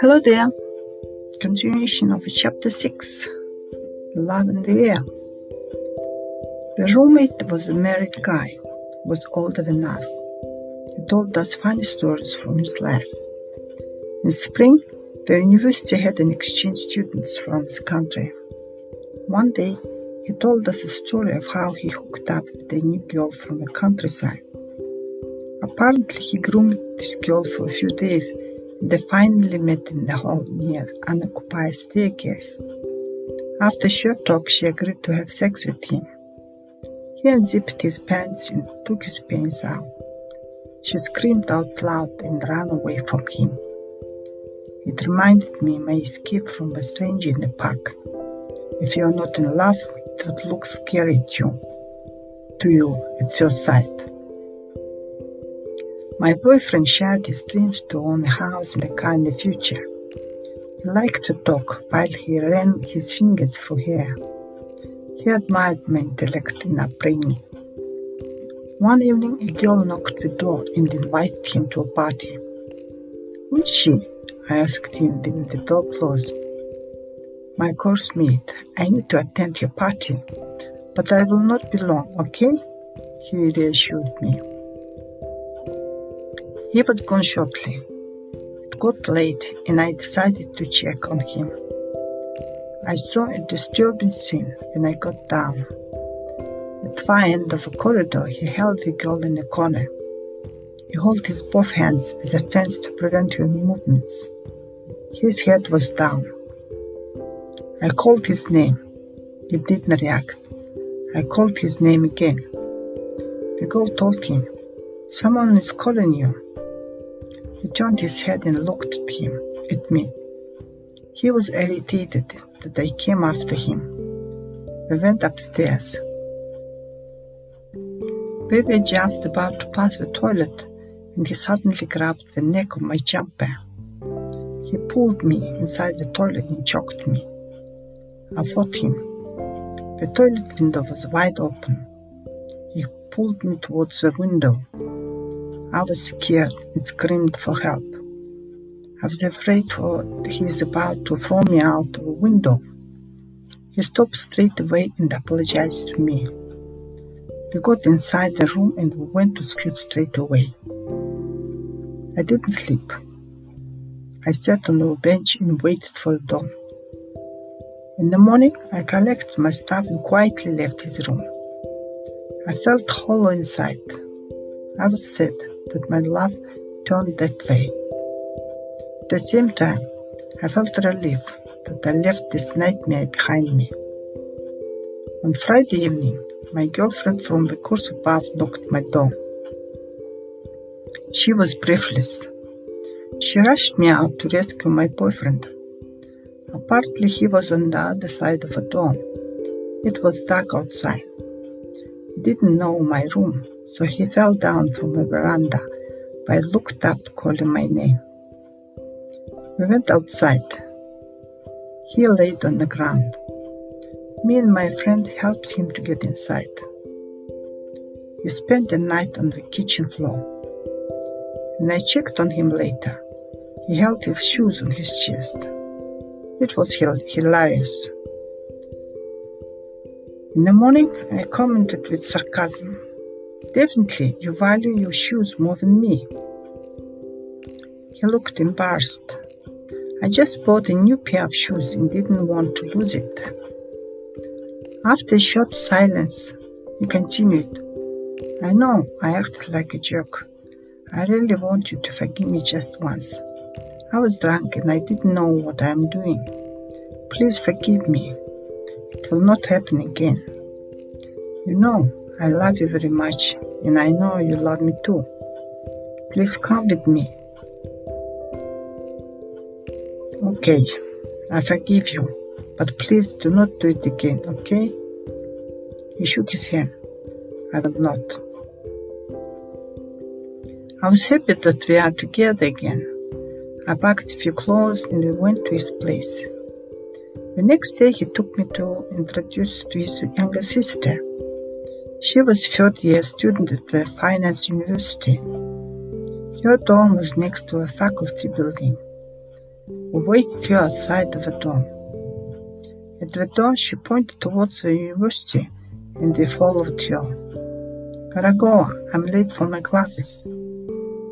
Hello there. Continuation of chapter 6 Love in the Air. The roommate was a married guy, was older than us. He told us funny stories from his life. In spring, the university had an exchange students from the country. One day, he told us a story of how he hooked up with a new girl from the countryside. Apparently, he groomed this girl for a few days they finally met in the hall near an unoccupied staircase. After short talk, she agreed to have sex with him. He unzipped his pants and took his pants out. She screamed out loud and ran away from him. It reminded me my escape from a stranger in the park. If you are not in love, it would look scary to you, to you at first sight. My boyfriend shared his dreams to own a house and a car in the future. He liked to talk while he ran his fingers through hair. He admired my intellect and upbringing. One evening, a girl knocked the door and invited him to a party. Who is she? I asked him when the door closed. My course mate, I need to attend your party, but I will not be long, okay? He reassured me. He was gone shortly. It got late and I decided to check on him. I saw a disturbing scene and I got down. At the far end of a corridor, he held the girl in a corner. He held his both hands as a fence to prevent her movements. His head was down. I called his name. He didn't react. I called his name again. The girl told him, Someone is calling you. He turned his head and looked at him, at me. He was irritated that I came after him. We went upstairs. We were just about to pass the toilet when he suddenly grabbed the neck of my jumper. He pulled me inside the toilet and choked me. I fought him. The toilet window was wide open. He pulled me towards the window. I was scared and screamed for help. I was afraid for he's about to throw me out of a window. He stopped straight away and apologized to me. We got inside the room and we went to sleep straight away. I didn't sleep. I sat on the bench and waited for dawn. In the morning, I collected my stuff and quietly left his room. I felt hollow inside. I was sad that my love turned that way. At the same time, I felt relief that I left this nightmare behind me. On Friday evening, my girlfriend from the course above knocked my door. She was breathless. She rushed me out to rescue my boyfriend. Apparently, he was on the other side of the door. It was dark outside. He didn't know my room, so he fell down from the veranda. But I looked up, calling my name. We went outside. He laid on the ground. Me and my friend helped him to get inside. He spent the night on the kitchen floor. When I checked on him later, he held his shoes on his chest. It was hilarious. In the morning, I commented with sarcasm. Definitely, you value your shoes more than me. He looked embarrassed. I just bought a new pair of shoes and didn't want to lose it. After a short silence, he continued. I know I acted like a jerk. I really want you to forgive me just once. I was drunk and I didn't know what I am doing. Please forgive me. It will not happen again. You know, I love you very much, and I know you love me too. Please come with me. Okay, I forgive you, but please do not do it again, okay? He shook his hand. I will not. I was happy that we are together again. I packed a few clothes and we went to his place. The next day he took me to introduce to his younger sister. She was third year student at the Finance University. Her dorm was next to a faculty building. We waited her outside of the dorm. At the door, she pointed towards the university, and they followed her. Karagoa, I'm late for my classes.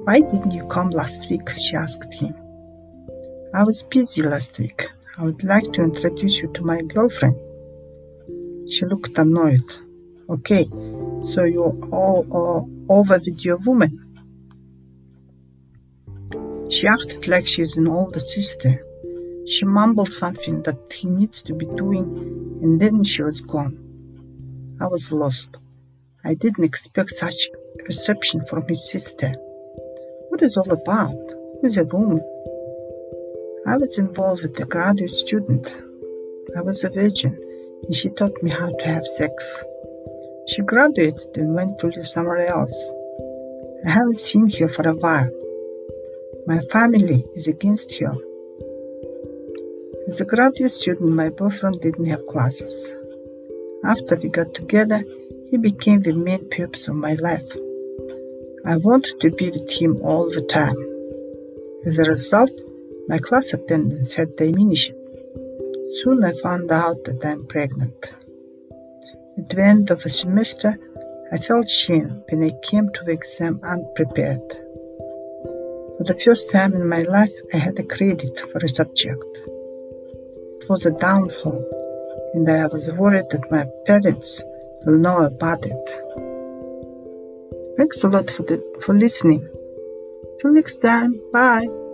Why didn't you come last week? she asked him. I was busy last week. I would like to introduce you to my girlfriend. She looked annoyed. Okay, so you're all, all over with your woman. She acted like she's an older sister. She mumbled something that he needs to be doing, and then she was gone. I was lost. I didn't expect such reception from his sister. What is all about? Who's a woman? I was involved with a graduate student. I was a virgin, and she taught me how to have sex. She graduated and went to live somewhere else. I haven't seen her for a while. My family is against her. As a graduate student, my boyfriend didn't have classes. After we got together, he became the main purpose of my life. I wanted to be with him all the time. As a result, my class attendance had diminished. Soon I found out that I'm pregnant. At the end of the semester, I felt shame when I came to the exam unprepared. For the first time in my life, I had a credit for a subject. It was a downfall, and I was worried that my parents will know about it. Thanks a lot for, the, for listening. Till next time, bye.